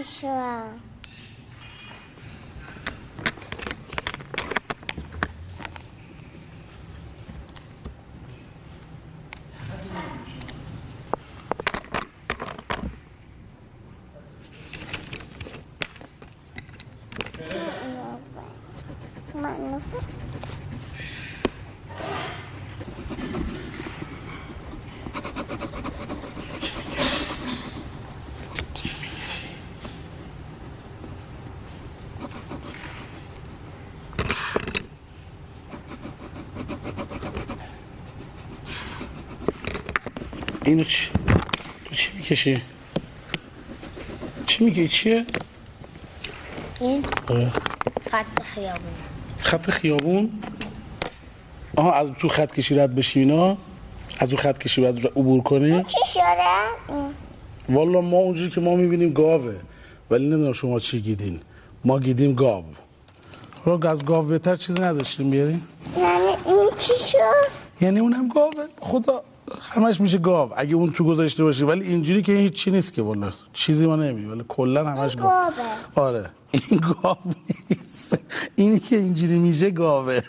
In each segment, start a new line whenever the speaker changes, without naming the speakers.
میشم من
اینو چی؟ تو چی می‌کشی؟ چی میگی چیه؟
این
آره.
خط خیابون
خط خیابون آها از تو خط کشی رد بشی اینا از اون خط کشی باید عبور کنی
چی شده؟
والا ما اونجوری که ما می‌بینیم گاوه ولی نمی‌دونم شما چی گیدین ما گیدیم گاو حالا از گاو بهتر چیزی نداشتیم بیاریم
یعنی این چی شد؟
یعنی اونم گاوه خدا همش میشه گاو. اگه اون تو گذاشته باشی ولی اینجوری که هیچ چی نیست که والا چیزی ما نمی ولی کلا همش گاو. آره. این گاو نیست. اینی که اینجوری میشه گاوه.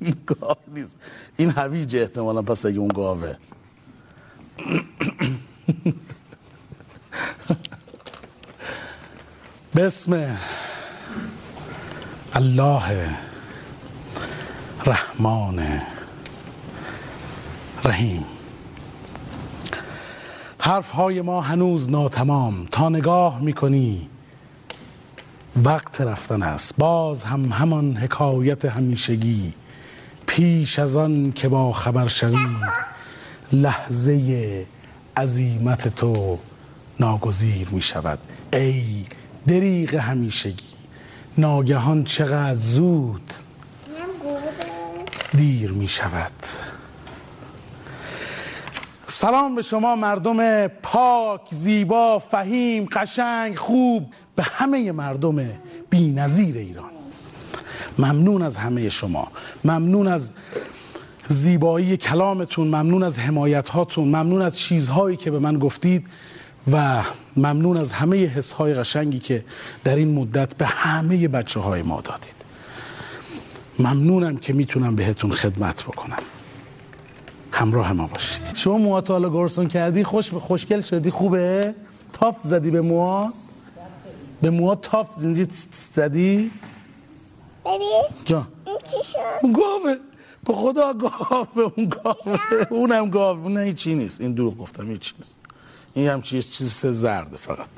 این گاو نیست. این هویجه احتمالا پس اگه اون گاوه. بسم الله رحمان رحیم حرف های ما هنوز ناتمام. تا نگاه می‌کنی وقت رفتن است. باز هم همان حکایت همیشگی. پیش از آن که با خبر شوی لحظه عظیمت تو ناگزیر می شود ای دریغ همیشگی ناگهان چقدر زود دیر می شود سلام به شما مردم پاک زیبا فهیم قشنگ خوب. به همه مردم بی نظیر ایران. ممنون از همه شما. ممنون از زیبایی کلامتون. ممنون از حمایت هاتون ممنون از چیزهایی که به من گفتید. و ممنون از همه حس های قشنگی که در این مدت به همه بچه های ما دادید. ممنونم که می‌تونم بهتون خدمت بکنم. همراه ما باشید. شما موهاتو حالا گرسون کردی خوش خوشگل شدی خوبه؟ تاف زدی به موها؟ به موها تاف زندی زدی؟
ببین این شد؟
اون گاوه. به خدا گاوه اون گاوه. اونم گاوه. اون هیچی نیست. این دروغ گفتم هیچی نیست. این هم چیز چیز زرده فقط.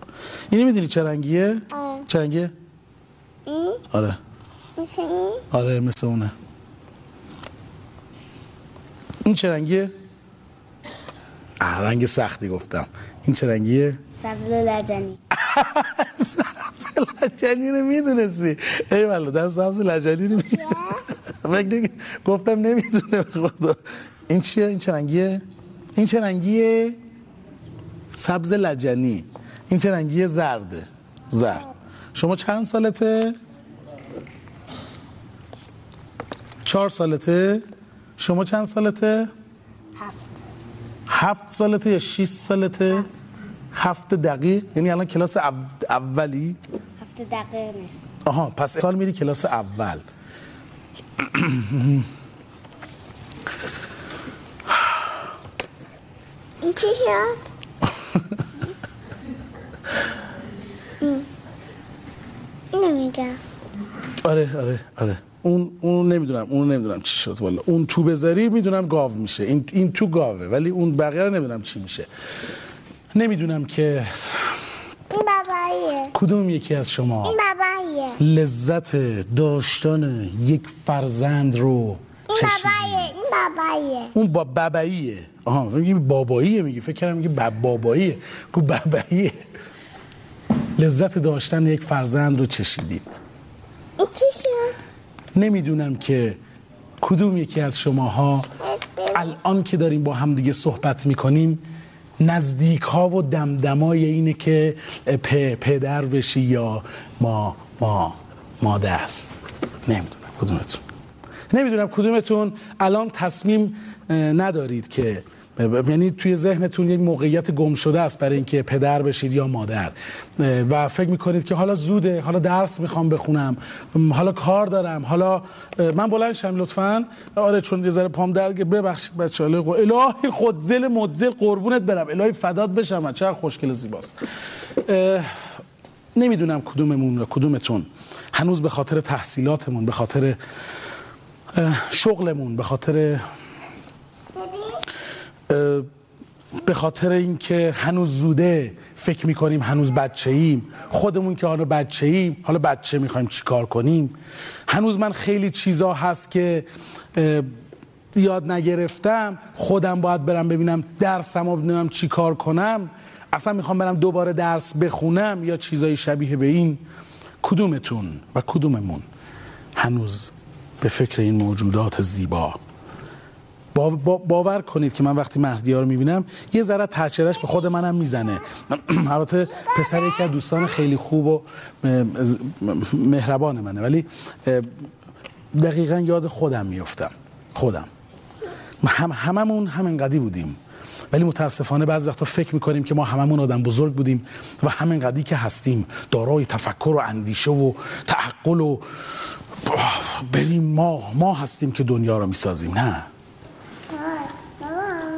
اینی می‌دونی چه رنگیه؟
آه.
چه رنگیه؟
این؟
آره.
این؟
آره مثل اونه. این چه رنگیه؟ آه رنگ سختی گفتم. این چه رنگیه؟
سبز لجنی.
سبز لجنی رو می‌دونستی. ای والا در سبز لجنی رو می‌دونستی گفتم نمی‌دونه به خدا. این چیه؟ این چه رنگیه؟ این چه رنگیه؟ سبز لجنی. این چه رنگیه؟ زرده زرد. شما چند سالته؟ چهار سالته؟ شما چند سالته؟
هفت.
هفت سالته یا شیست سالته؟ هفت. دقیق. یعنی الان کلاس او- اولی؟
هفت دقیقه نیست.
آها پس سال میری کلاس اول.
این چی شد؟ این. اینو میگم.
آره آره آره. اون اون نمی‌دونم اون نمی‌دونم چی شد والا. اون تو بذاری می‌دونم گاو میشه. این این تو گاوه ولی اون بقیه رو نمی‌دونم چی میشه. نمی‌دونم که
این باباییه.
کدوم یکی از شما؟
این باباییه.
لذت داشتن یک فرزند رو
این باباییه این باباییه.
اون با باباییه. آها میگی باباییه میگی فکر کردم میگی باب باباییه. کو باباییه. لذت داشتن یک فرزند رو چشیدید.
این چی شد؟
نمی‌دونم که کدوم یکی از شماها الان که داریم با هم دیگه صحبت می‌کنیم نزدیک ها و دمدمای اینه که پدر بشی یا ما ما مادر. نمی‌دونم کدومتون. نمی‌دونم کدومتون. الان تصمیم ندارید که یعنی توی ذهنتون یک موقعیت گم شده است برای اینکه پدر بشید یا مادر. و فکر می‌کنید که حالا زوده حالا درس می‌خوام بخونم حالا کار دارم حالا من بلند شم لطفا. آره چون یه ذره پام درد ببخشید بچه الهی خود زل مدزل قربونت برم. الهی فدات بشم چه خوشگل زیباست. نمی‌دونم کدوممون و کدومتون. هنوز به خاطر تحصیلاتمون به خاطر شغلمون به خاطر به خاطر اینکه هنوز زوده فکر می‌کنیم هنوز بچه ایم خودمون که حالا بچه ایم حالا بچه می‌خوایم چی کار کنیم؟ هنوز من خیلی چیزا هست که یاد نگرفتم. خودم باید برم ببینم درسم و ببینم چی کار کنم. اصلا می‌خوام برم دوباره درس بخونم یا چیزای شبیه به این. کدومتون و کدوممون هنوز به فکر این موجودات زیبا؟ باور کنید که من وقتی مهدی ها رو می‌بینم یه ذره تچرش به خود منم می‌زنه. البته پسر یکی از دوستان خیلی خوب و مهربان منه ولی دقیقا یاد خودم میفتم خودم. هم هممون همین قدی بودیم. ولی متاسفانه بعض وقتا فکر می‌کنیم که ما هممون آدم بزرگ بودیم و همین قدی که هستیم. دارای تفکر و اندیشه و تعقل و بریم ما ما هستیم که دنیا رو می‌سازیم. نه.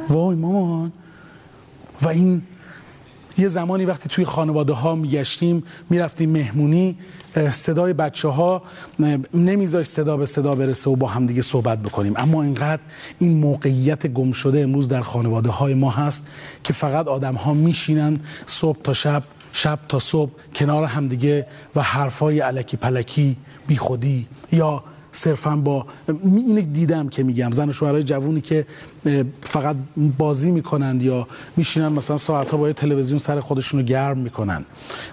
وای مامان. و این یه زمانی وقتی توی خانواده ها میگشتیم می‌رفتیم مهمونی صدای بچه ها نمیذاش صدا به صدا برسه و با هم دیگه صحبت بکنیم. اما اینقدر این موقعیت گم شده امروز در خانواده های ما هست که فقط آدم ها میشینن صبح تا شب شب تا صبح کنار همدیگه و حرفای علکی پلکی بی خودی یا صرفا با اینو دیدم که میگم. زن و شوهرای جوونی که فقط بازی می‌کنند یا میشینن مثلا ساعت ها با تلویزیون سر خودشون رو گرم می‌کنن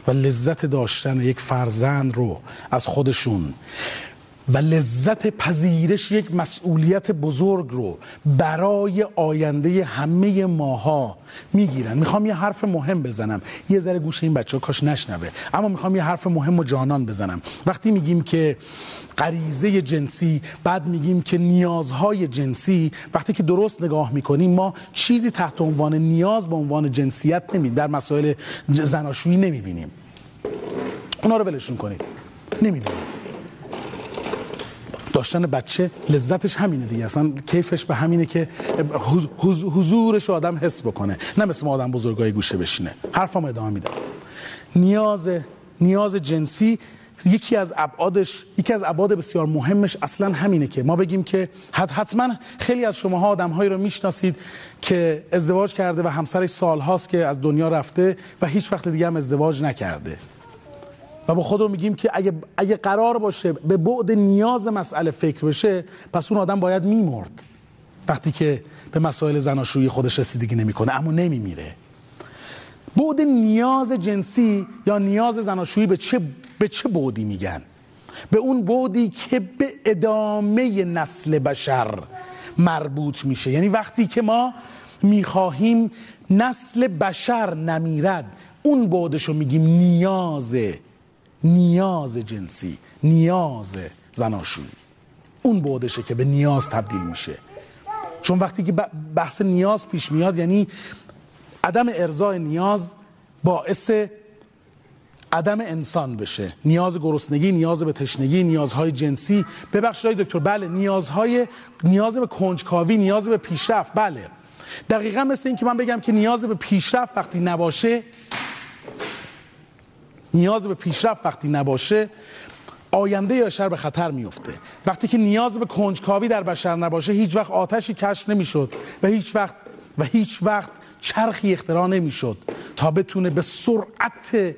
و لذت داشتن یک فرزند رو از خودشون و لذت پذیرش یک مسئولیت بزرگ رو برای آینده همه ماها می‌گیرن. می‌خوام یه حرف مهم بزنم. یه ذره گوش این بچه ها کاش نشنوه. اما می‌خوام یه حرف مهم و جانان بزنم. وقتی میگیم که غریزه جنسی. بعد میگیم که نیازهای جنسی. وقتی که درست نگاه می‌کنیم ما چیزی تحت عنوان نیاز به عنوان جنسیت نمی در مسائل زناشویی نمی‌بینیم. اونا رو ولشون کنید. نمی‌بینیم. داشتن بچه لذتش همینه دیگه. اصلا کیفش به همینه که حضورش آدم حس بکنه. نه مثل ما آدم بزرگای گوشه بشینه. حرفم ادامه میدم. نیاز نیاز جنسی یکی از ابعادش یکی از ابعاد بسیار مهمش اصلا همینه که ما بگیم که حتما خیلی از شماها آدمهایی رو می‌شناسید که ازدواج کرده و همسرش سالهاست که از دنیا رفته و هیچ وقت دیگه هم ازدواج نکرده. و با خودمون میگیم که اگه, اگه قرار باشه به بعد نیاز مسئله فکر بشه پس اون آدم باید میمرد. وقتی که به مسائل زناشویی خودش رسیدگی نمی‌کنه اما نمیمیره. بعد نیاز جنسی یا نیاز زناشویی به چه به چه بعدی میگن؟ به اون بعدی که به ادامه نسل بشر مربوط میشه. یعنی وقتی که ما می‌خواهیم نسل بشر نمیرد اون بعدش رو میگیم نیازه نیاز جنسی نیاز زناشویی. اون بودشه که به نیاز تبدیل میشه. چون وقتی که بحث نیاز پیش میاد یعنی عدم ارزای نیاز باعث عدم انسان بشه. نیاز گرسنگی نیاز به تشنگی نیازهای جنسی. ببخشید دکتر بله نیازهای نیاز به کنجکاوی نیاز به پیشرفت بله. دقیقا مثل این که من بگم که نیاز به پیشرفت وقتی نباشه نیاز به پیشرفت وقتی نباشه آینده بشر به خطر میفته وقتی که نیاز به کنجکاوی در بشر نباشه هیچ وقت آتشی کشف نمی‌شد و هیچ وقت و هیچ وقت چرخی اختراع نمی‌شد تا بتونه به سرعت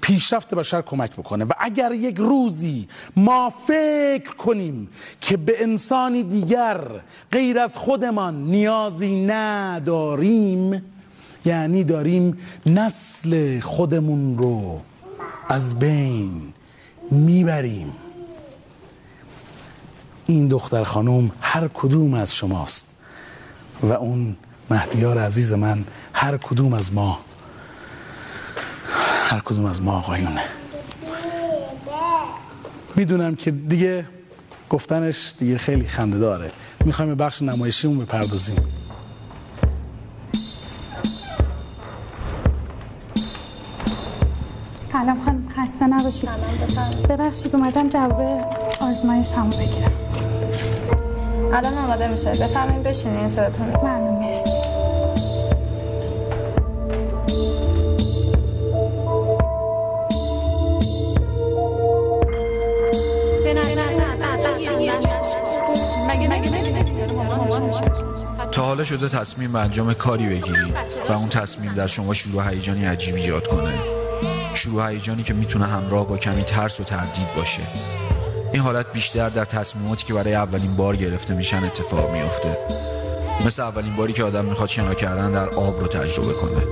پیشرفت بشر کمک بکنه. و اگر یک روزی ما فکر کنیم که به انسانی دیگر غیر از خودمان نیازی نداریم یعنی داریم نسل خودمون رو از بین می‌بریم. این دختر خانم هر کدوم از شماست و اون مهدیار عزیز من هر کدوم از ما هر کدوم از ما آقایونه. می‌دونم که دیگه گفتنش دیگه خیلی خنده داره. می‌خوایم بخش نمایشیمون بپردازیم.
سلام خانم خسته نباشید. ببخشید اومدم جواب آزمایش همو بگیرم.
الان آماده میشه بفرمایید بشینین صداتون
حالا شده تصمیم به انجام کاری بگیری و اون تصمیم در شما شروع هیجانی عجیب ایجاد کنه. شروع هیجانی که می‌تونه همراه با کمی ترس و تردید باشه. این حالت بیشتر در تصمیماتی که برای اولین بار گرفته میشن اتفاق میافته. مثل اولین باری که آدم می‌خواد شنا کردن در آب رو تجربه کنه.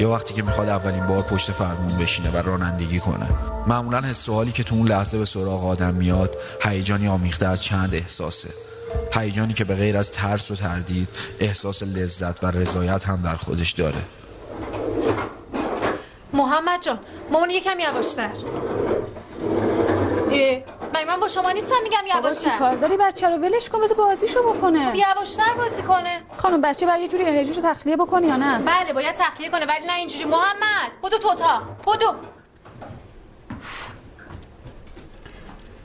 یا وقتی که می‌خواد اولین بار پشت فرمون بشینه و رانندگی کنه. معمولا حس و که تو اون لحظه به سراغ آدم میاد هیجانی آمیخته از چند احساسه. هیجانی که به غیر از ترس و تردید احساس لذت و رضایت هم در خودش داره.
محمد جان مامان یکم یواشتر اه، مگه من با شما نیستم میگم یواشتر
کار داری بچه رو؟ ولش کن بذار بازیشو بکنه.
یواشتر بازی کنه.
خانم بچه باید یه جوری انرژیشو تخلیه بکنی یا نه؟
بله باید تخلیه کنه ولی نه اینجوری. محمد بدو توتا. بدو.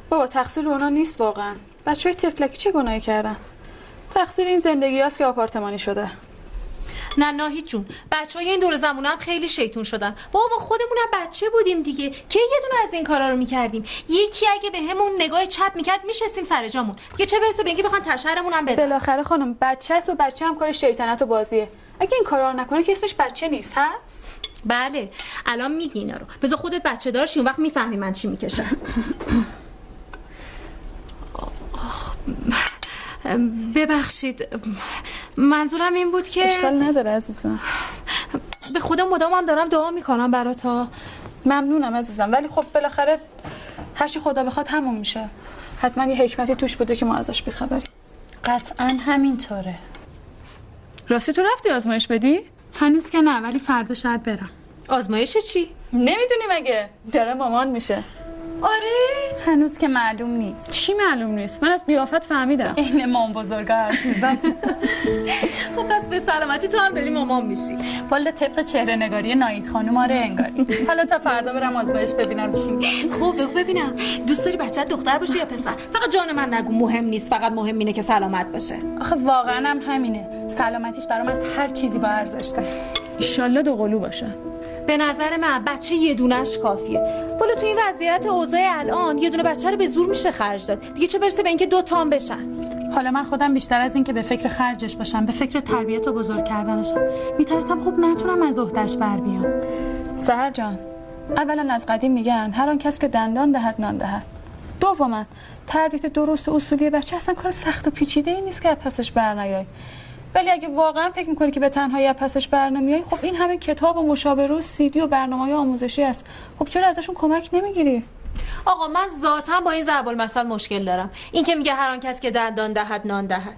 بابا تقصیر رونا نیست واقعا. بچه های تفلکی چه گناهی کردن؟ تقصیر این زندگی هست که آپارتمانی شده.
نه ناهید جون. بچه های این دور زمونه هم خیلی شیطون شدن. بابا ما خودمون هم بچه بودیم دیگه. که یه دونه از این کارا رو می‌کردیم؟ یکی اگه به همون نگاه چپ می‌کرد میشستیم سر جامون. دیگه چه برسه به اینکه بخوان تشهرمون هم بزن
بالاخره خانم بچه است و بچه هم کار شیطنت و بازیه. اگه این کارا رو نکنه که اسمش بچه نیست هست؟
بله. الان میگی اینا رو. بذار خودت بچه دارشی اون وقت می‌فهمی من چی می‌کشم. ببخشید. منظورم این بود که
اشکال نداره عزیزم.
به خودم مدامم دارم دعا می‌کنم برات ها.
ممنونم عزیزم. ولی خب بالاخره هرچی خدا بخواد همون میشه. حتما یه حکمتی توش بوده که ما ازش بیخبریم.
قطعا همینطوره.
راستی تو رفتی آزمایش بدی؟
هنوز که نه ولی فردا شاید برم.
آزمایش چی؟
نمی‌دونی مگه داره مامان میشه.
آره؟
هنوز که معلوم نیست.
چی معلوم نیست؟ من از قیافت فهمیدم.
این مام بزرگا حرف میزن
خب پس به سلامتی تو هم داری مامان میشی.
والا طبق چهره نگاری نایید خانم آره انگاری. حالا تا فردا برم آزمایش ببینم چی.
خب بگو ببینم. دوست داری بچه دختر باشه یا پسر؟ فقط جان من نگو مهم نیست. فقط مهم اینه که سلامت باشه.
آخه واقعا هم همینه. سلامتیش برام از هر چیزی با ارزشته
ایشالله دو قلو باشه.
به نظر من بچه یه دونش کافیه. والا تو این وضعیت اوضاع الان یه دونه بچه رو به زور میشه خرج داد. دیگه چه برسه به اینکه دو تام بشن؟
حالا من خودم بیشتر از اینکه به فکر خرجش باشم به فکر تربیت و بزرگ کردنشم میترسم خوب نتونم از عهدهش بر بیام.
سهر جان اولا از قدیم میگن هر آن کس که دندان دهد نان دهد. دوما تربیت درست و اصولی بچه اصلا کار سخت و پیچیده ای نیست که از پسش برنیای ولی اگه واقعا فکر می‌کنی که به تنهایی از پسش برنمیای خب این همه کتاب و مشاوره و سیدی و برنامه آموزشی است. خب چرا ازشون کمک نمی‌گیری؟
آقا من ذاتا با این ضرب المثل مشکل دارم. این که میگه هر آن کس که دندان دهد نان دهد.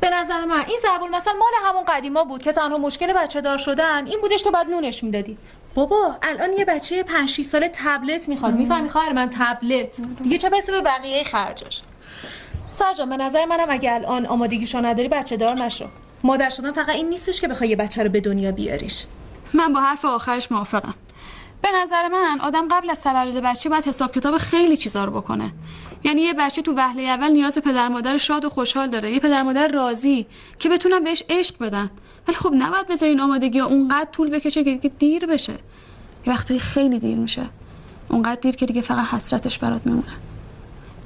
به نظر من این ضرب المثل مال همون قدیما بود که تنها مشکل بچه دار شدن این بودش که بعد نونش می‌دادی. بابا الان یه بچه 5 6 ساله تبلت می‌خواد. می‌فهمی خواهر من تبلت؟ دیگه چه برسه به بقیه خرجش؟ سرجان به نظر منم اگه الان آمادگیشو نداری بچه دار نشو. مادر شدن فقط این نیستش که بخوای یه بچه رو به دنیا بیاریش.
من با حرف آخرش موافقم. به نظر من آدم قبل از تولد بچه باید حساب کتاب خیلی چیزا رو بکنه. یعنی یه بچه تو وهله اول نیاز به پدر مادر شاد و خوشحال داره. یه پدر مادر راضی که بتونن بهش عشق بدن. ولی خب نباید بذاری این آمادگی ها اونقدر طول بکشه که دیر بشه. یه وقتایی خیلی دیر میشه. اونقدر دیر که دیگه فقط حسرتش برات میمونه.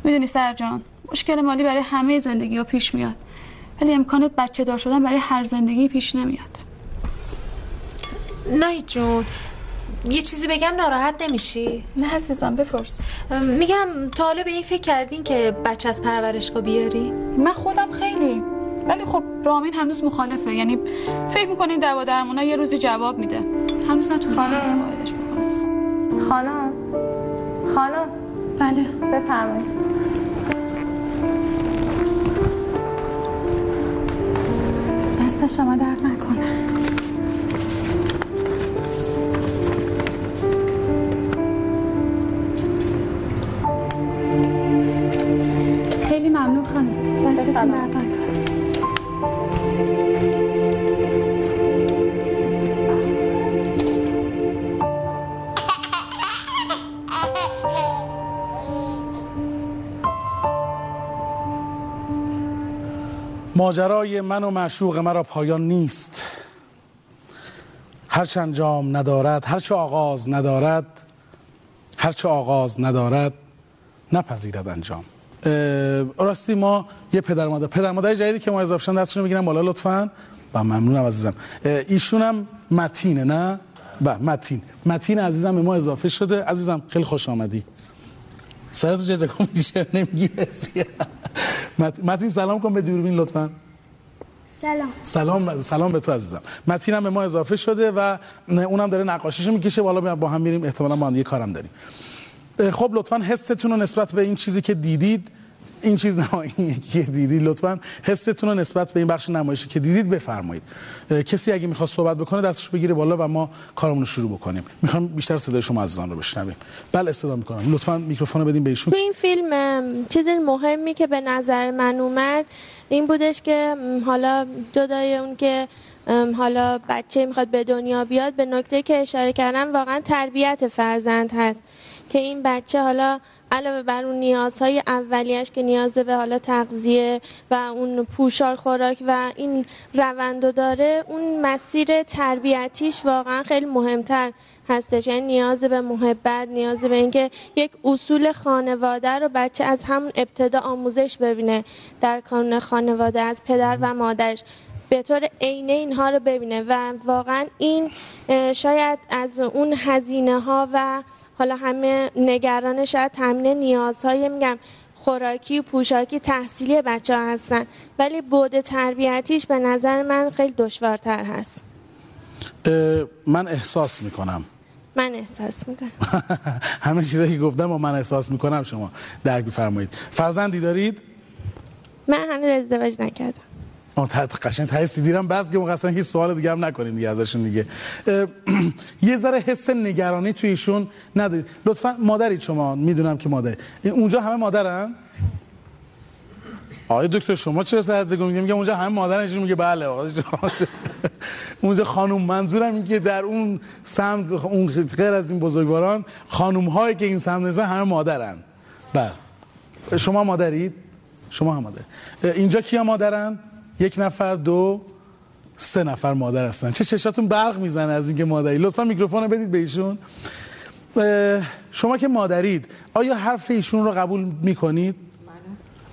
می‌دونی سرجان مشکل مالی برای همه زندگی ها پیش میاد. ولی امکانات بچه دار شدن برای هر زندگی پیش نمیاد.
نه جون یه چیزی بگم ناراحت نمیشی؟
نه عزیزم بپرس.
میگم تا حالا به این فکر کردین که بچه از پرورشگاه بیاری؟
من خودم خیلی. ولی خب رامین هنوز مخالفه. یعنی فکر می‌کنه این دعوا درمونا یه روزی جواب میده. هنوز نتونستم
خانم. خانم. خانم.
بله.
بفرمایید.
دست شما درد نکنه. خیلی ممنون خانم. دستتون. درد
ماجرای من و معشوق مرا پایان نیست. هرچه انجام ندارد هرچه آغاز ندارد هرچه آغاز ندارد نپذیرد انجام. راستی ما یه پدر مادر پدر مادر جدیدی که ما اضافه شدن دستشون بگیرم بالا لطفا. و ممنونم عزیزم. ایشون هم متینه نه؟ با متین. متین عزیزم به ما اضافه شده. عزیزم خیلی خوش آمدی. سرتو چه کن میشه نمی‌گیره مت- متین سلام کن به دوربین لطفا.
سلام.
سلام سلام به تو عزیزم. متین هم به ما اضافه شده و اونم داره نقاشیشو می‌کشه. بالا با هم میریم. احتمالا با هم یه کارم داریم. خب لطفا حستون رو نسبت به این چیزی که دیدید این چیز نه این یکی دیدید لطفا حستون رو نسبت به این بخش نمایشی که دیدید بفرمایید. کسی اگه می‌خواد صحبت بکنه دستش بگیره بالا و ما کارمون رو شروع بکنیم. می‌خوام بیشتر صدای شما عزیزان رو بشنویم. بله صدا می‌کنم. لطفا میکروفون رو بدیم به ایشون.
این فیلم چیز مهمی که به نظر من اومد این بودش که حالا جدای اون که حالا بچه می‌خواد به دنیا بیاد به نکته که اشاره کردم واقعا تربیت فرزند هست. که این بچه حالا علاوه بر اون نیازهای اولیش که نیاز به حالا تغذیه و اون پوشال خوراک و این روندو داره اون مسیر تربیتیش واقعا خیلی مهمتر هستش. یعنی نیاز به محبت نیاز به اینکه یک اصول خانواده رو بچه از همون ابتدا آموزش ببینه. در کانون خانواده از پدر و مادرش. به طور عینه اینها رو ببینه و واقعا این شاید از اون هزینه ها و حالا همه نگران شاید تامین نیازهای میگم. خوراکی و پوشاکی تحصیلی بچه ها هستن. ولی بعد تربیتیش به نظر من خیلی دشوارتر هست.
من احساس می‌کنم.
من احساس می‌کنم.
همه چیزایی که گفتم و من احساس می‌کنم شما درک بفرمایید فرزندی دارید؟
من هنوز ازدواج نکردم.
قشنگ ته دیدم بس که مقصد هیچ سوال دیگه هم نکنین دیگه ازشون دیگه. یه ذره حس نگرانی توی ایشون ندارید. لطفا مادرید شما می‌دونم که مادر. اونجا همه مادرن؟ آقای دکتر شما چرا سرت میگه میگه اونجا همه مادرن ایشون میگه بله آقا. اونجا خانم منظورم این که در اون سمت اون غیر از این بزرگواران خانم هایی که این سمت نیستن همه مادرن. بله. شما مادرید؟ شما هم مادر. اینجا کیا مادرن؟ یک نفر دو سه نفر مادر هستن. چه چشاتون برق می‌زنه از اینکه مادری. لطفا میکروفون رو بدید به ایشون. شما که مادرید آیا حرف ایشون رو قبول می‌کنید؟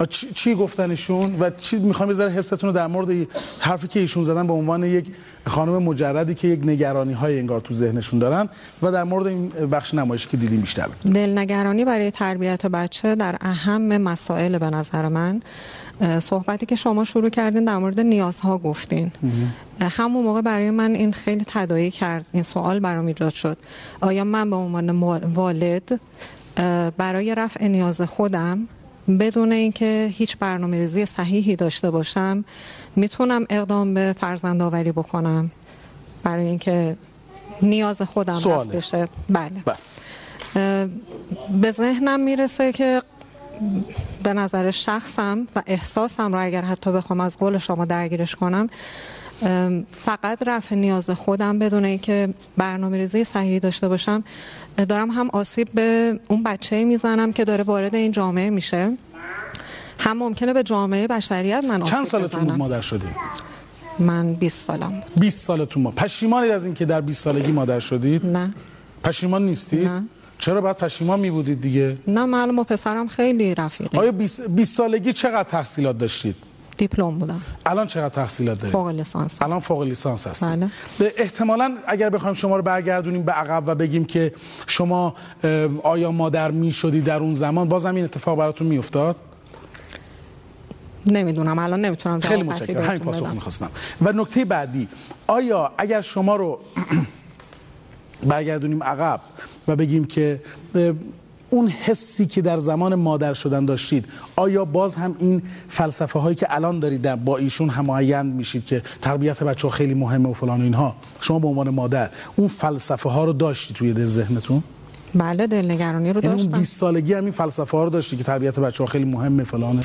چی, چی گفتن ایشون؟ و چی می‌خوام بذاره حستون رو در مورد حرفی که ایشون زدن به عنوان یک خانم مجردی که یک نگرانی های انگار تو ذهنشون دارن و در مورد این بخش نمایشی که دیدیم بیشتر
دلنگرانی برای تربیت بچه در اهم مسائل به نظر من. صحبتی که شما شروع کردین در مورد نیازها گفتین. همون موقع برای من این خیلی تداعی کرد این سوال برام ایجاد شد. آیا من به عنوان والد برای رفع نیاز خودم بدون اینکه هیچ برنامه ریزی صحیحی داشته باشم می‌تونم اقدام به فرزند آوری بکنم برای اینکه نیاز خودم. رفع بشه؟ بله.
بله.
به ذهنم می‌رسه که به نظر شخصم و احساسم را اگر حتی بخوام از قول شما درگیرش کنم فقط رفع نیاز خودم بدون اینکه برنامه ریزی صحیحی داشته باشم دارم هم آسیب به اون بچه می‌زنم که داره وارد این جامعه میشه. هم ممکنه به جامعه بشریت من آسیب
چند سالتون بود مادر شدید
من 20 سالم بود.
20 سالتون ما پشیمانید از اینکه در 20 سالگی مادر شدید؟
نه.
پشیمان نیستید؟
نه.
چرا باید پشیمان می بودید دیگه؟
نه با پسرم خیلی رفیقی
آیا 20 20 سالگی چقدر تحصیلات داشتید؟
دیپلم بودم.
الان چقدر تحصیلات دارید؟
فوق لیسانس.
الان فوق لیسانس هستید.
بله.
به احتمالا اگر بخوایم شما رو برگردونیم به عقب و بگیم که شما آیا مادر می شدی در اون زمان؟ بازم این اتفاق براتون می افتاد
نمی‌دونم. الان نمی‌تونم
خیلی متشکرم. همین پاسخ. می‌خواستم. و نکته بعدی آیا اگر شما رو برگردونیم عقب و بگیم که اون حسی که در زمان مادر شدن داشتید آیا باز هم این فلسفه هایی که الان دارید در با ایشون هماهنگ میشید که تربیت بچه ها خیلی مهمه و فلان و اینها؟ شما به عنوان مادر اون فلسفه ها رو داشتی توی ذهنتون؟
بله دلنگرانی رو
یعنی اون
داشتم.
20 سالگی هم این فلسفه ها رو داشتی که تربیت بچه ها خیلی مهمه فلانه؟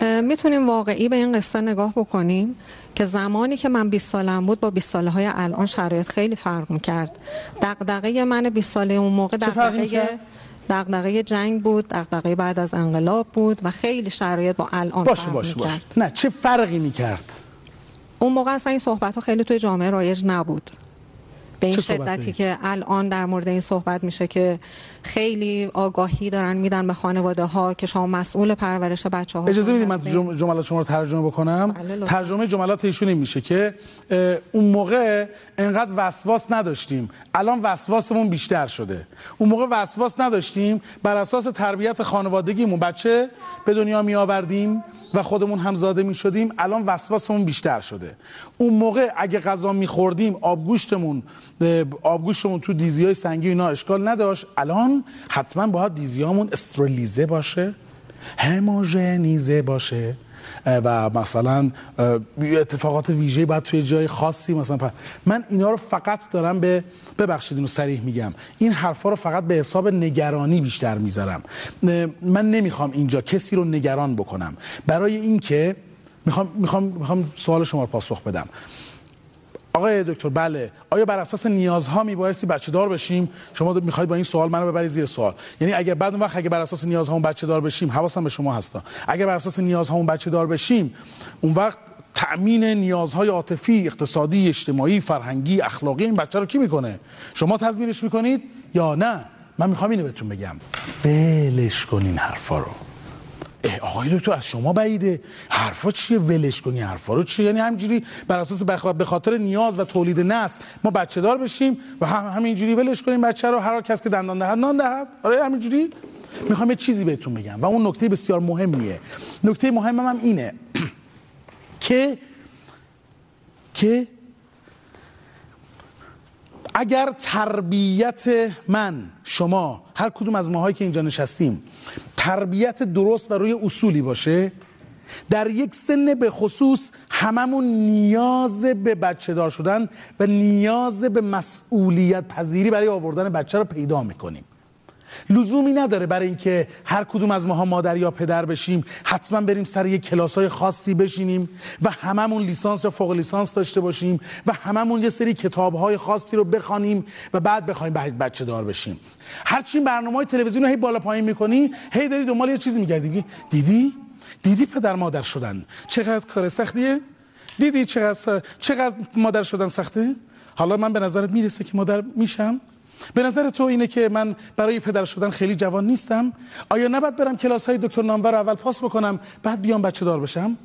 می‌تونیم واقعی به این قصه نگاه بکنیم که زمانی که من 20 سالم بود با 20 ساله های الان شرایط خیلی فرق می‌کرد دقدقه من 20 ساله اون موقع دقدقه؟ دغدغه جنگ بود دغدغه بعد از انقلاب بود و خیلی شرایط با الان
باشه
فرق
باشه باشه
می‌کرد.
نه چه فرقی می‌کرد
اون موقع اصلا این صحبت ها خیلی توی جامعه رایج نبود به این؟ شدتی که الان در مورد این صحبت میشه که خیلی آگاهی دارن میدن به خانواده ها که شما مسئول پرورش بچه ها
اجازه می‌دید من جم- جملات شما رو ترجمه بکنم.
بله،.
ترجمه جملات ایشون میشه که اون موقع انقدر وسواس نداشتیم. الان وسواسمون بیشتر شده. اون موقع وسواس نداشتیم. بر اساس تربیت خانوادگیمون بچه به دنیا می آوردیم و خودمون هم زاده می شدیم الان وسواسمون بیشتر شده. اون موقع اگه غذا می خوردیم آبگوشتمون آبگوشتمون تو دیزی های سنگی اینا اشکال نداشت. الان حتما باید دیزیامون استرلیزه باشه هموژنیزه باشه و مثلا اتفاقات ویژه باید توی جای خاصی مثلا پ- من اینا رو فقط دارم به ببخشید اینو صریح میگم. این حرفا رو فقط به حساب نگرانی بیشتر می‌ذارم. من نمی‌خوام اینجا کسی رو نگران بکنم. برای اینکه می‌خوام می‌خوام می‌خوام سوال شما رو پاسخ بدم. آقای دکتر بله. آیا بر اساس نیازها میبایستی بچه دار بشیم؟ شما می‌خواید با این سوال منو ببرید زیر سوال. یعنی اگر بعد اون وقت اگر بر اساس نیازهامون بچه دار بشیم حواسم به شما هستا اگر بر اساس نیازهامون بچه دار بشیم اون وقت تأمین نیازهای عاطفی اقتصادی اجتماعی فرهنگی اخلاقی این بچه رو کی می‌کنه؟ شما تضمینش می‌کنید یا نه؟ من می‌خوام اینو بهتون بگم. ولش کن این حرفا رو. آقای دکتر از شما بعیده. حرفا چیه؟ ولش کنی حرفا رو چیه؟ یعنی همینجوری بر اساس به خاطر نیاز و تولید نسل ما بچه دار بشیم و هم همینجوری ولش کنیم بچه رو. هر کس که دندان دهد نان دهد. آره همینجوری. می‌خوام یه چیزی بهتون بگم و اون نکته بسیار مهمیه. نکته مهمم هم اینه که که اگر تربیت من شما هر کدوم از ماهایی که اینجا نشستیم تربیت درست و روی اصولی باشه در یک سن به خصوص هممون نیاز به بچه دار شدن و نیاز به مسئولیت پذیری برای آوردن بچه رو پیدا می‌کنیم. لزومی نداره برای اینکه هر کدوم از ماها مادر یا پدر بشیم حتما بریم سر یک کلاس های خاصی بشینیم و هممون لیسانس یا فوق لیسانس داشته باشیم و هممون یه سری کتاب های خاصی رو بخوانیم و بعد بخوایم بچه دار بشیم. هرچی برنامه های تلویزیون رو هی بالا پایین می‌کنی هی داری دنبال یه چیزی میگردی دیدی؟ دیدی پدر مادر شدن. چقدر کار سختیه؟ دیدی چقدر چقدر مادر شدن سخته؟ حالا من به نظرت می‌رسه که مادر میشم؟ به نظر تو اینه که من برای پدر شدن خیلی جوان نیستم؟ آیا نباید برم کلاس های دکتر نامور اول پاس بکنم بعد بیام بچه دار بشم؟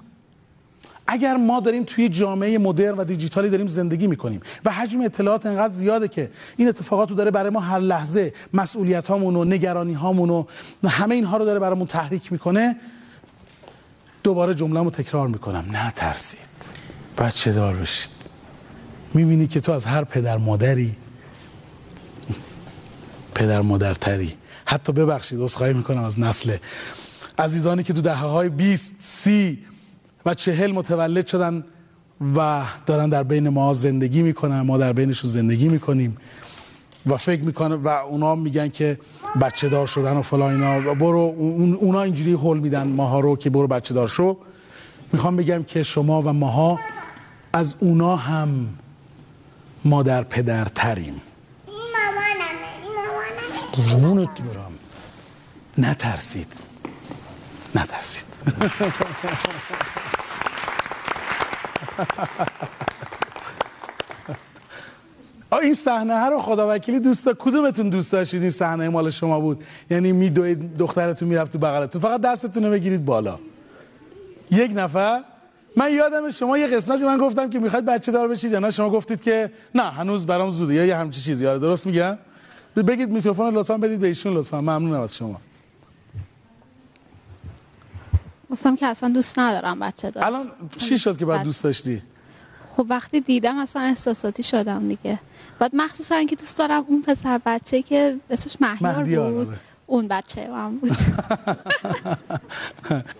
اگر ما داریم توی جامعه مدرن و دیجیتالی داریم زندگی می‌کنیم و حجم اطلاعات انقدر زیاده که این اتفاقات رو داره برای ما هر لحظه مسئولیت هامون و نگرانی هامون و همه اینها رو داره برامون تحریک می‌کنه دوباره جمله رو تکرار می‌کنم. نه ترسید بچه دار بشید. می‌بینی که تو از هر پدر مادری پدر مادرتری. حتی ببخشید عذرخواهی می‌کنم از نسل عزیزانی که تو دهه های 20 30 و چهل متولد شدن و دارن در بین ما زندگی می‌کنن. ما در بینشون زندگی می‌کنیم و فکر می‌کنه و اونا میگن که بچه دار شدن و فلان اینا. و برو اون- اونا اینجوری هول میدن ماها رو که برو بچه دار شو. می‌خوام بگم که شما و ماها از اونا هم مادر پدر تریم
این مامانمه این مامانمه
قربونت برم نترسید. نترسید. این صحنه رو خدا وکیلی دوست دا... کدومتون دوست داشتید؟ این صحنه مال شما بود. یعنی میدوید دخترتون می‌رفت تو بغلتون. فقط دستتون رو بگیرید بالا. یک نفر. من یادم شما یه قسمتی من گفتم که می‌خواید بچه دار بشید یا نه؟ شما گفتید که نه هنوز برام زوده. یا یه همچی چیزی. آره درست میگم؟ بگید میکروفون رو لطفا بدید به ایشون لطفا. ممنونم از شما.
گفتم که اصلا دوست ندارم بچه داشت.
الان چی شد که بعد دوست داشتی؟
خب وقتی دیدم اصلا احساساتی شدم دیگه. بعد مخصوصا اینکه دوست دارم اون پسر بچه که اسمش مهیار بود.
آره.
اون بچه من بود.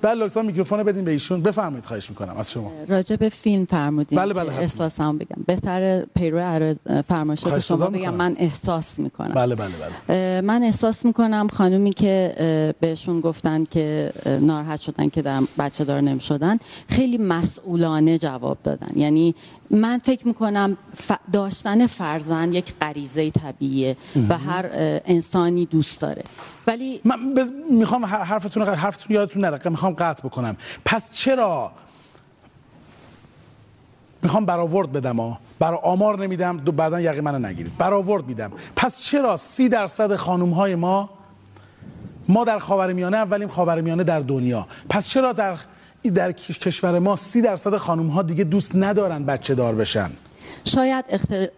بله لطفا میکروفون رو بدین به ایشون. بفرمایید خواهش می‌کنم. از شما.
راجع به فیلم فرمودین
بله، بله،.
احساسم بگم. بهتر پیرو فرمایشات شما بگم
می‌کنم.
من احساس می‌کنم.
بله بله بله.
من احساس می‌کنم خانومی که بهشون گفتن که ناراحت شدن که در بچه دار نمی شدن خیلی مسئولانه جواب دادن. یعنی من فکر می‌کنم ف- داشتن فرزند یک غریزه طبیعیه و هر انسانی دوست داره. ولی
من بز... می‌خوام حرفتون حرفتون یادتون نره. می‌خوام قطع بکنم. پس چرا می‌خوام برآورد بدم ها؟ برا آمار نمیدم دو بعدا یقه منو نگیرید. برآورد میدم. پس چرا سی درصد خانم های ما ما در خاورمیانه اولیم خاورمیانه در دنیا. پس چرا در در کشور ما سی درصد خانم ها دیگه دوست ندارن بچه دار بشن؟
شاید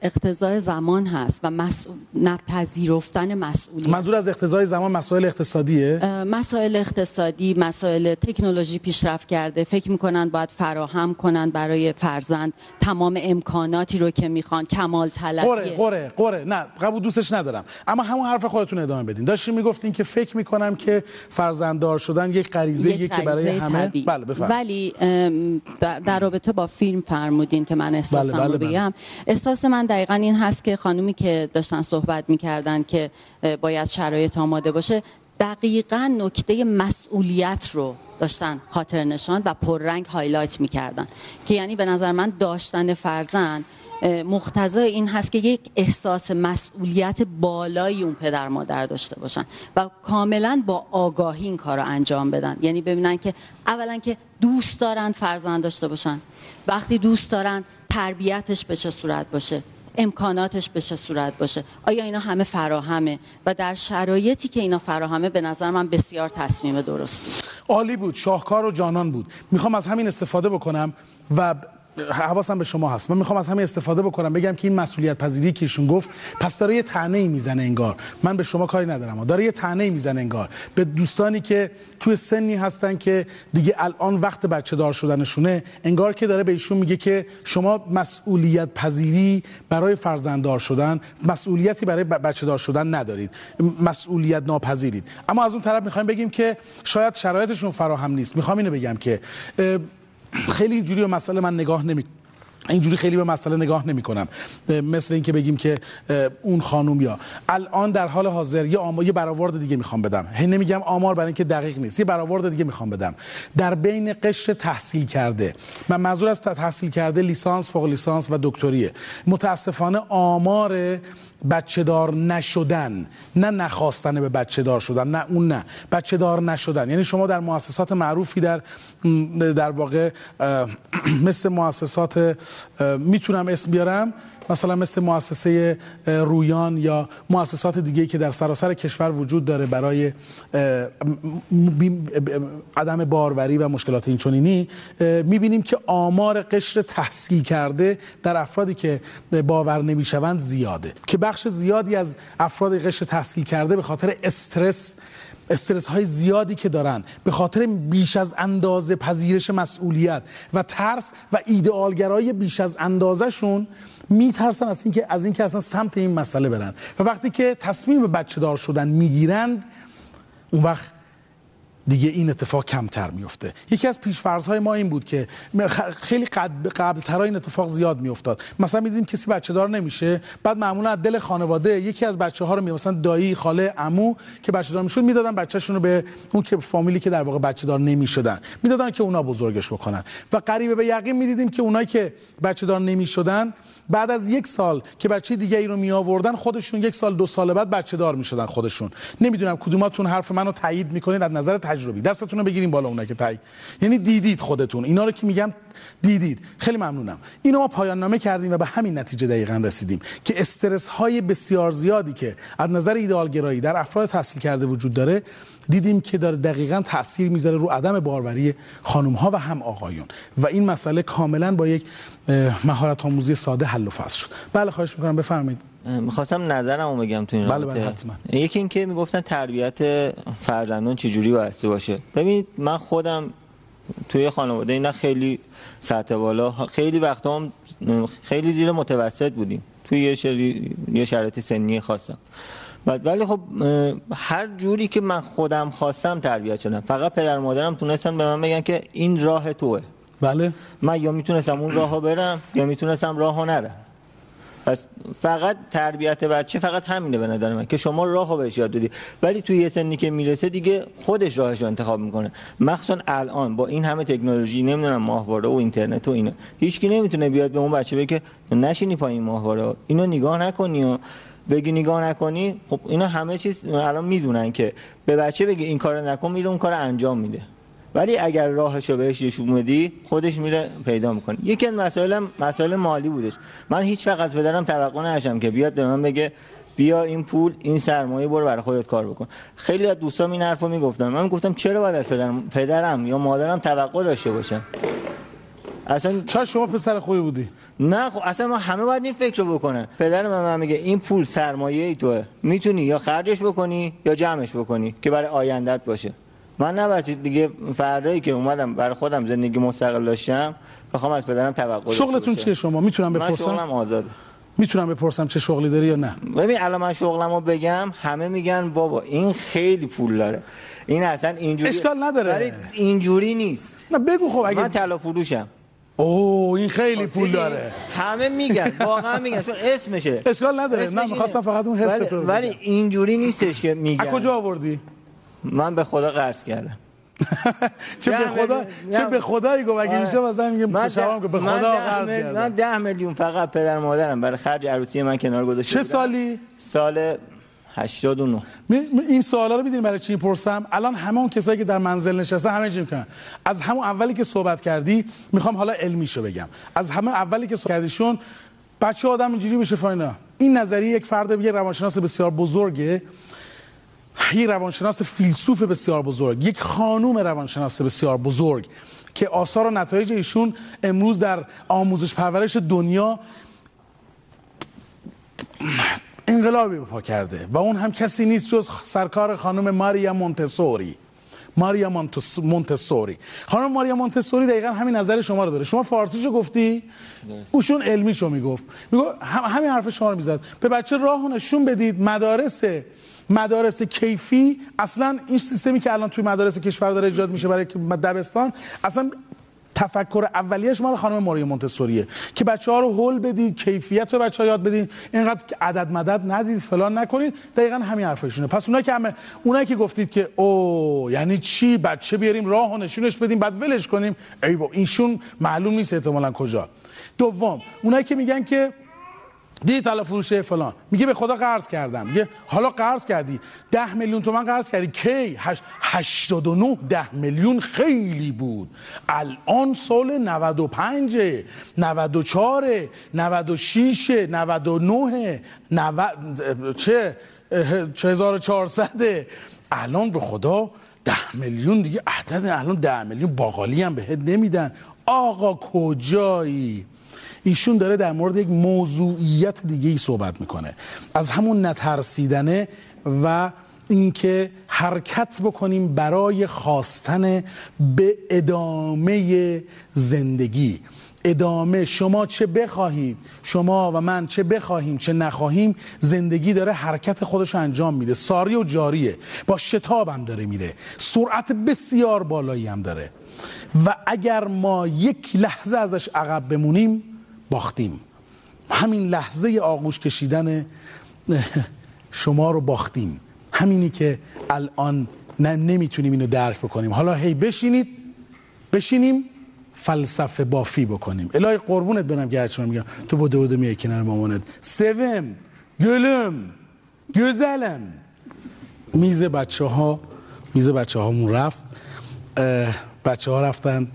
اقتضای زمان هست و مسئول... نپذیرفتن مسئولیت.
منظور از اقتضای زمان مسائل اقتصادیه؟
مسائل اقتصادی مسائل تکنولوژی پیشرفت کرده. فکر می‌کنن باید فراهم کنن برای فرزند. تمام امکاناتی رو که می‌خوان کمال طلبی.
قره قره قره. نه قبول دوستش ندارم. اما همون حرف خودتون ادامه بدین. داشتین می‌گفتین که فکر می‌کنم که فرزنددار شدن یک غریزه
یک
که برای همه. بله بفرمایید.
ولی در, رابطه با فیلم فرمودین که من احساسم
بله، بله، بله.
بگم. احساس من دقیقا این هست که خانومی که داشتن صحبت می‌کردن که باید شرایط آماده باشه دقیقا نکته مسئولیت رو داشتن خاطر نشان و پررنگ هایلایت می‌کردن. که یعنی به نظر من داشتن فرزند اه، مقتضای این هست که یک احساس مسئولیت بالایی اون پدر مادر داشته باشن و کاملا با آگاهی این کار رو انجام بدن. یعنی ببینن که اولا که دوست دارن فرزند داشته باشن. وقتی دوست دارن تربیتش به چه صورت باشه؟ امکاناتش به چه صورت باشه؟ آیا اینا همه فراهمه؟ و در شرایطی که اینا فراهمه به نظر من بسیار تصمیم درستی
عالی بود. شاهکار و جانان بود. می‌خوام از همین استفاده بکنم و حواسم به شما هست. من می‌خوام از همین استفاده بکنم. بگم که این مسئولیت پذیری که ایشون گفت پس داره یه طعنه می‌زنه انگار. من به شما کاری ندارم. داره یه طعنه می‌زنه انگار. به دوستانی که توی سنی هستن که دیگه الان وقت بچه دار شدنشونه انگار که داره به ایشون میگه که شما مسئولیت پذیری برای فرزنددار شدن مسئولیتی برای بچه دار شدن ندارید. مسئولیت ناپذیرید. اما از اون طرف می‌خوایم بگیم که شاید شرایطشون فراهم نیست. می‌خوام اینو بگم که خیلی اینجوری به مسئله من نگاه نمی اینجوری خیلی به مسئله نگاه نمی کنم. مثل اینکه بگیم که اون خانوم یا الان در حال حاضر یه آمار یه برآورد دیگه می‌خوام بدم. هی نمیگم آمار برای اینکه دقیق نیست. یه برآورد دیگه می‌خوام بدم. در بین قشر تحصیل کرده. من منظور از تحصیل کرده لیسانس فوق لیسانس و دکتریه. متاسفانه آمار بچه دار نشدن. نه نخواستن به بچه دار شدن نه اون نه. بچه دار نشدن. یعنی شما در مؤسسات معروفی در در واقع مثل مؤسسات می‌تونم اسم بیارم؟ مثلا مثل مؤسسه رویان یا مؤسسات دیگه که در سراسر کشور وجود داره برای عدم باروری و مشکلات اینچنینی می‌بینیم که آمار قشر تحصیل کرده در افرادی که باور نمی‌شوند زیاده. که بخش زیادی از افراد قشر تحصیل کرده به خاطر استرس استرس های زیادی که دارن به خاطر بیش از اندازه پذیرش مسئولیت و ترس و ایدئالگرای بیش از اندازه شون میترسن از اینکه از اینکه اصلا سمت این مسئله برن. و وقتی که تصمیم به بچه دار شدن می‌گیرند اون وقت دیگه این اتفاق کمتر میفته یکی از پیشفرض ما این بود که خیلی قبل قبل این اتفاق زیاد میافتاد. مثلا می‌دیدیم کسی بچه دار نمیشه بعد معمولا از دل خانواده یکی از بچه ها رو می مثلا دایی خاله عمو که بچه دار می‌شد می‌دادن بچه‌شون رو به اون که فامیلی که در واقع بچه دار نمی‌شدن. می‌دادن که اونا بزرگش بکنن. و قریب به یقین می‌دیدیم که اونایی که بچه دار نمی‌شدن بعد از یک سال که بچه دیگه ای رو می آوردن خودشون یک سال دو سال بعد بچه دار می شدن خودشون. نمی‌دونم کدوماتون حرف منو تایید می‌کنید از نظر تجربی. دستتون رو بگیریم بالا اونایی که تایید یعنی دیدید خودتون. اینا رو که میگم دیدید. خیلی ممنونم. اینو ما پایان نامه کردیم و به همین نتیجه دقیقا رسیدیم که استرس های بسیار زیادی که از نظر ایدئالگرایی در افراد تحصیل کرده وجود داره دیدیم که داره دقیقا تاثیر می‌ذاره رو عدم باروری خانم ها و هم آقایون. و این مسئله کاملا با یک مهارت آموزی ساده حل و فصل شد. بله خواهش می‌کنم بفرمایید.
می‌خواستم نظرم رو بگم تو این
بله، بله، حتما.
یکی اینکه می‌گفتن تربیت فرزندان چجوری بایستی باشه. ببینید من خودم توی خانواده نه خیلی سطح بالا خیلی وقتا هم خیلی زیر متوسط بودیم. توی یه, شری... یه شرایط سنی بعد ولی خب هر جوری که من خودم خواستم تربیت شدم. فقط پدر مادرم تونستن به من بگن که این راه توه.
بله.
من یا می‌تونستم اون راهو برم یا می‌تونستم راهو نرم. پس فقط تربیت بچه فقط همینه به نظر من که شما راهو بهش یاد بدی ولی توی یه سنی که می‌رسه دیگه خودش راهش رو انتخاب می‌کنه. مخصوصا الان با این همه تکنولوژی نمی‌دونم ماهواره و اینترنت و اینا هیچکی نمی‌تونه بیاد به اون بچه بگه نشینی پایین ماهواره اینو نگاه نکنی و بگی نگاه نکنی؟ خب اینا همه چیز الان می‌دونن که به بچه بگی این کار نکن میره اون کار انجام میده. ولی اگر راهشو بهش نشون بدی خودش میره پیدا می‌کنه. یکی از مسائل مسائل مالی بودش. من هیچ وقت از پدرم توقع نداشتم که بیاد به من بگه بیا این پول این سرمایه برو برای خودت کار بکن. خیلی از دوستام این حرفو می‌گفتن. من گفتم چرا باید از پدرم پدرم یا مادرم توقع داشته باشم اصلا
شاید شما پسر خوبی بودی.
نه خب اصلا ما همه باید این فکر رو بکنن. پدر من, من میگه این پول سرمایه ای توه. می‌تونی یا خرجش بکنی یا جمعش بکنی که برای آیندت باشه. من نباید دیگه فردایی که اومدم برای خودم زندگی مستقل داشتم بخوام از پدرم توقع
شغلتون چیه شما؟ می‌تونم بپرسم؟
من شغلم آزاده.
می‌تونم بپرسم چه شغلی داری یا نه؟
ببین الان من شغلمو بگم همه میگن بابا این خیلی پول داره. این اصلا اینجوری
اشکال نداره.
ولی اینجوری نیست.
نه بگو خب اگه
من طلا فروشم.
اوه این خیلی پول داره.
همه میگن واقعا میگن چون اسمشه.
اشکال نداره.
اسمش.
می‌خواستم فقط اون حس
ولی,
تو
ولی. اینجوری نیستش که میگن.
از کجا آوردی؟
من به خدا قرض کردم.
چه به خدا چه. به خدایی گفت اگه
آره.
میشه مثلا شبام
ده-
که به خدا قرض کردم.
من ده میلیون فقط پدر مادرم برای خرج عروسی من کنار گذاشته
چه. سالی؟
سال 89
می- می- این سوالا رو می‌دونی برای چی پرسم الان همه اون کسایی که در منزل نشسته همه چی می‌کنن. از همون اولی که صحبت کردی می‌خوام حالا علمیشو بگم. از همه اولی که صحبت کردیشون بچه آدم اینجوری میشه فاینا. این نظریه یک فرد یک روانشناس بسیار بزرگه. یک روانشناس فیلسوف بسیار بزرگ یک خانوم روانشناس بسیار بزرگ که آثار و نتایج ایشون امروز در آموزش پرورش دنیا انقلابی به پا کرده و اون هم کسی نیست جز سرکار خانم ماریا مونتسوری. ماریا مونتس- مونتسوری. خانم ماریا مونتسوری دقیقا همین نظر شما رو داره. شما فارسیشو گفتی؟ اوشون علمیشو می‌گفت. میگو هم همین حرف شما رو می‌زد. به بچه راه نشون بدید مدارس مدارس کیفی اصلا این سیستمی که الان توی مدارس کشور داره ایجاد میشه برای دبستان اصلا تفکر اولیش مال خانم ماریا مونتسوریه که بچه ها رو هول بدید کیفیت رو بچه ها یاد بدید اینقدر که عدد مدد ندید فلان نکنید. دقیقا همین حرفشونه پس اونایی که همه اونایی که گفتید که او یعنی چی؟ بچه بیاریم راه و نشونش بدیم بعد ولش کنیم. ای با ایشون معلوم نیست احتمالا کجا. دوم اونایی که میگن که دی طلا فروشه فلان. میگه به خدا قرض کردم. میگه حالا قرض کردی. ده میلیون تومن قرض کردی. کی؟ هش... 89 ده میلیون خیلی بود. الان سال 95 94 96 99 90 چه؟ اه، 4400 الان به خدا ده میلیون دیگه عدد الان ده میلیون باقالی هم بهت نمیدن. آقا کجایی؟ ایشون داره در مورد یک موضوعیت دیگه ای صحبت می‌کنه. از همون نترسیدنه و اینکه حرکت بکنیم برای خواستن به ادامه زندگی. ادامه شما چه بخواهید شما و من چه بخواهیم چه نخواهیم زندگی داره حرکت خودش رو انجام میده. ساری و جاریه. با شتاب هم داره میره. سرعت بسیار بالایی هم داره. و اگر ما یک لحظه ازش عقب بمونیم باختیم. همین لحظه آغوش کشیدن شما رو باختیم. همینی که الان نه نمی‌تونیم اینو درک بکنیم. حالا هی بشینید بشینیم فلسفه بافی بکنیم. الهی قربونت برم هرچی من میگم. تو بوده بوده میای کنار مامانت. سوم گلم گزلم. میز بچه ها میز بچه هامون رفت. بچه ها رفتن.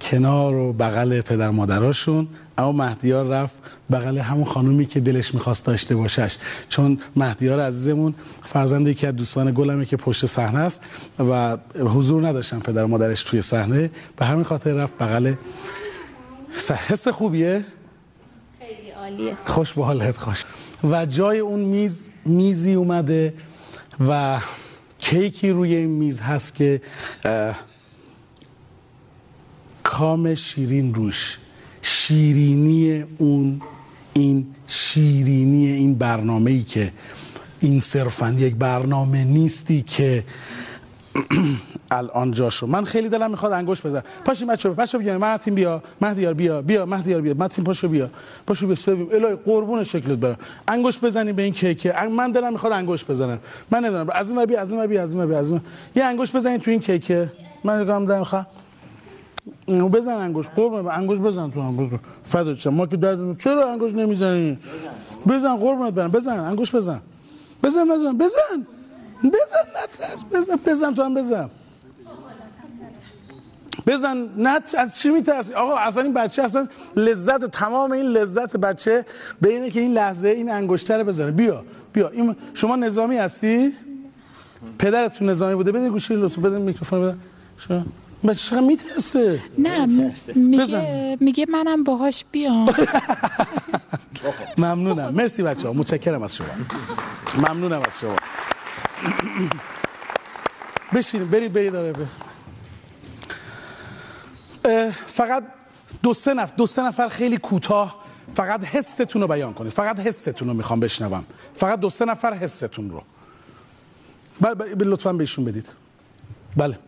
کنار و بغل پدر مادراشون اما مهدیار رفت بغل همون خانومی که دلش می‌خواست داشته باشش. چون مهدیار عزیزمون فرزند یکی از دوستان گلمه که پشت صحنه است و حضور نداشتن پدر مادرش توی صحنه. به همین خاطر رفت بغل. حس خوبیه؟
خیلی عالیه.
خوش به حالت خوش. و جای اون میز میزی اومده و کیکی روی این میز هست که کام شیرین روش. شیرینی اون این شیرینی این برنامه ای که این صرفا یک برنامه نیستی که الان جاشو من خیلی دلم می‌خواد انگوش بزن پاشی بچه پاشو بیا مهدیم بیا مهدیار بیا بیا مهدیار بیا مهدیم پاشو بیا پاشو بیا سویم الهی قربون شکلت برم. انگوش بزنیم به این کیک من دلم می‌خواد انگوش بزنم. من نمی‌دونم. از این بیا از این بیا از این بیا از این. یه انگوش بزنید تو این کیک من نگام دارم خواهم بزن انگوش. قربون انگوش بزن تو انگوش. فدات شم ما که در چرا انگوش نمی‌زنی؟ بزن قربونت برم. بزن انگوش بزن. بزن بزن بزن. بزن نترس بزن بزن تو هم بزن. بزن نه از چی میترسی؟ آقا اصلا این بچه اصلا لذت تمام این لذت بچه به اینه که این لحظه این انگشتر بزنه بیا بیا. این شما نظامی هستی؟ پدرتون نظامی بوده؟ بده گوشی لطفا بده میکروفون بده. شما بچه چقدر میترسه؟
نه میگه میگه منم باهاش بیام.
ممنونم. مرسی بچه ها متشکرم از شما. ممنونم از شما. بشین برید برید داره. فقط دو سه نفر دو سه نفر خیلی کوتاه فقط حستون رو بیان کنید. فقط حستون رو می‌خوام بشنوم. فقط دو سه نفر حستون رو. بله بله، لطفا بهشون بدید. بله.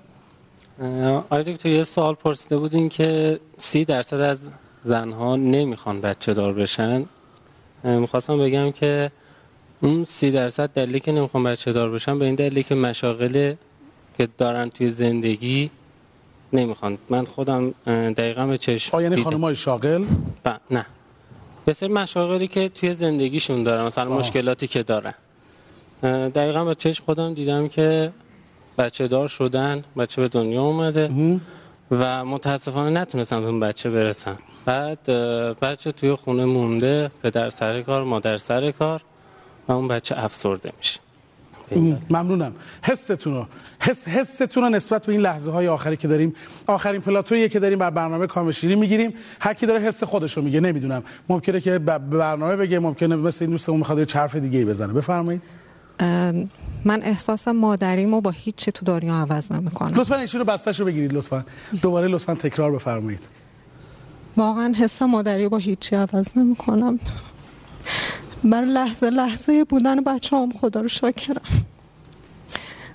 آقای دکتر یه سوال پرسیده بودین که سی درصد از زنها نمی‌خوان بچه دار بشن. می‌خواستم بگم که اون سی درصد دلیلی که نمی‌خوان بچه دار بشن به این دلیلی که مشاغل که دارن توی زندگی نمی‌خوان. من خودم دقیقا به چشم
آه یعنی. خانمای شاغل؟
ب- نه. یه سری مشاغلی که توی زندگیشون دارن مثلا
آه.
مشکلاتی که دارن. دقیقا با چشم خودم دیدم که بچه دار شدن بچه به دنیا اومده و متاسفانه نتونستم به اون بچه برسم بعد بچه توی خونه مونده پدر سر کار مادر سر کار و اون بچه افسرده میشه.
ممنونم. حستون رو حس حستون رو نسبت به این لحظه های آخری که داریم. آخرین پلاتویی که داریم بر برنامه کامشیری می‌گیریم. هر کی داره حس خودش رو میگه نمی‌دونم. ممکنه که به برنامه بگه ممکنه مثل این دوستمون می‌خواد یه حرف دیگه ای بزنه. بفرمایید.
من احساس مادریمو با هیچی تو دنیا عوض نمی‌کنم
لطفا ایشون رو بستش رو بگیرید لطفا. دوباره لطفا تکرار بفرمایید.
واقعا حس مادری با هیچی عوض نمی‌کنم. بر لحظه لحظه بودن بچه هم خدا رو شاکرم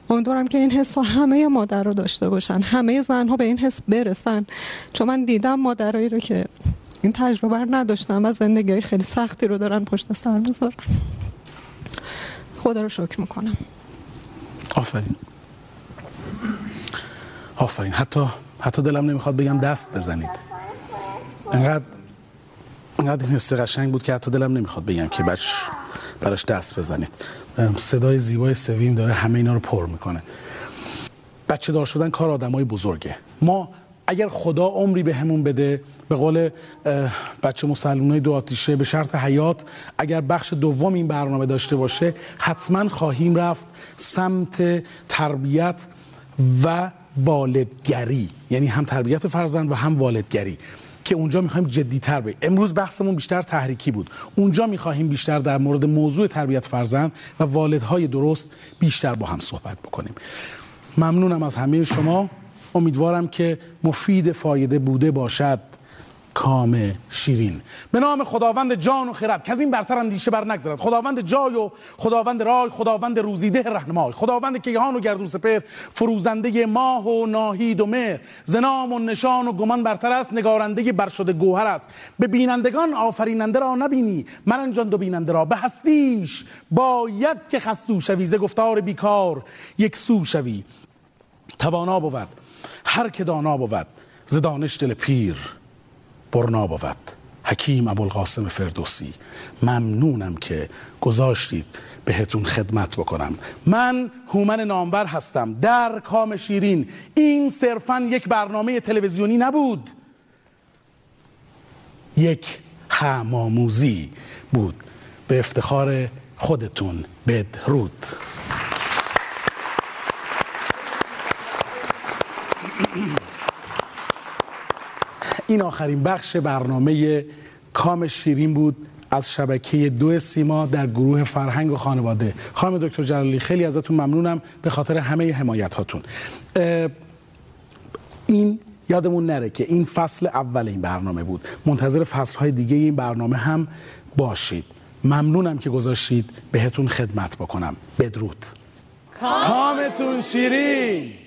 امیدوارم که این حس همه مادر رو داشته باشن. همه زن ها به این حس برسن. چون من دیدم مادرایی رو که این تجربه رو نداشتن و زندگی خیلی سختی رو دارن پشت سر می‌ذارن. خدا رو شکر می‌کنم.
آفرین. آفرین. حتی حتی دلم نمی‌خواد بگم دست بزنید. انقدر انقدر این حس قشنگ بود که حتی دلم نمی‌خواد بگم که بچ براش دست بزنید. صدای زیبای سویم داره همه اینا رو پر می‌کنه. بچه دار شدن کار آدمای بزرگه. ما اگر خدا عمری به همون بده به قول بچه مسلمانای دو آتیشه به شرط حیات اگر بخش دوم این برنامه داشته باشه حتما خواهیم رفت سمت تربیت و والدگری. یعنی هم تربیت فرزند و هم والدگری. که اونجا می‌خوایم جدیتر بریم. امروز بحثمون بیشتر تحریکی بود. اونجا می‌خواهیم بیشتر در مورد موضوع تربیت فرزند و والدهای درست بیشتر با هم صحبت بکنیم. ممنونم از همه شما. امیدوارم که مفید فایده بوده باشد. کام شیرین. به نام خداوند جان و خرد که از این برتر اندیشه بر نگذرد. خداوند جای و خداوند رای خداوند روزیده رهنمای. خداوند که گهان و گردون سپر فروزنده ماه و ناهید و مهر. زنام و نشان و گمان برتر است نگارنده برشده گوهر است. به بینندگان آفریننده را نبینی من دو بیننده را. به هستیش باید که خستو شوی ز گفتار بیکار. یک سو شوی توانا بود هر که دانا بود ز دانش دل پیر. برنا بود. حکیم ابوالقاسم فردوسی ممنونم که گذاشتید بهتون خدمت بکنم. من هومن نامور هستم. در کام شیرین. این صرفا یک برنامه تلویزیونی نبود. یک هماموزی بود. به افتخار خودتون بدرود. این آخرین بخش برنامه کام شیرین بود از شبکه دو سیما در گروه فرهنگ و خانواده. خانم دکتر جلالی خیلی ازتون ممنونم به خاطر همه حمایت هاتون این یادمون نره که این فصل اول این برنامه بود. منتظر فصل های دیگه این برنامه هم باشید. ممنونم که گذاشتید. بهتون خدمت بکنم. بدرود. کامتون شیرین!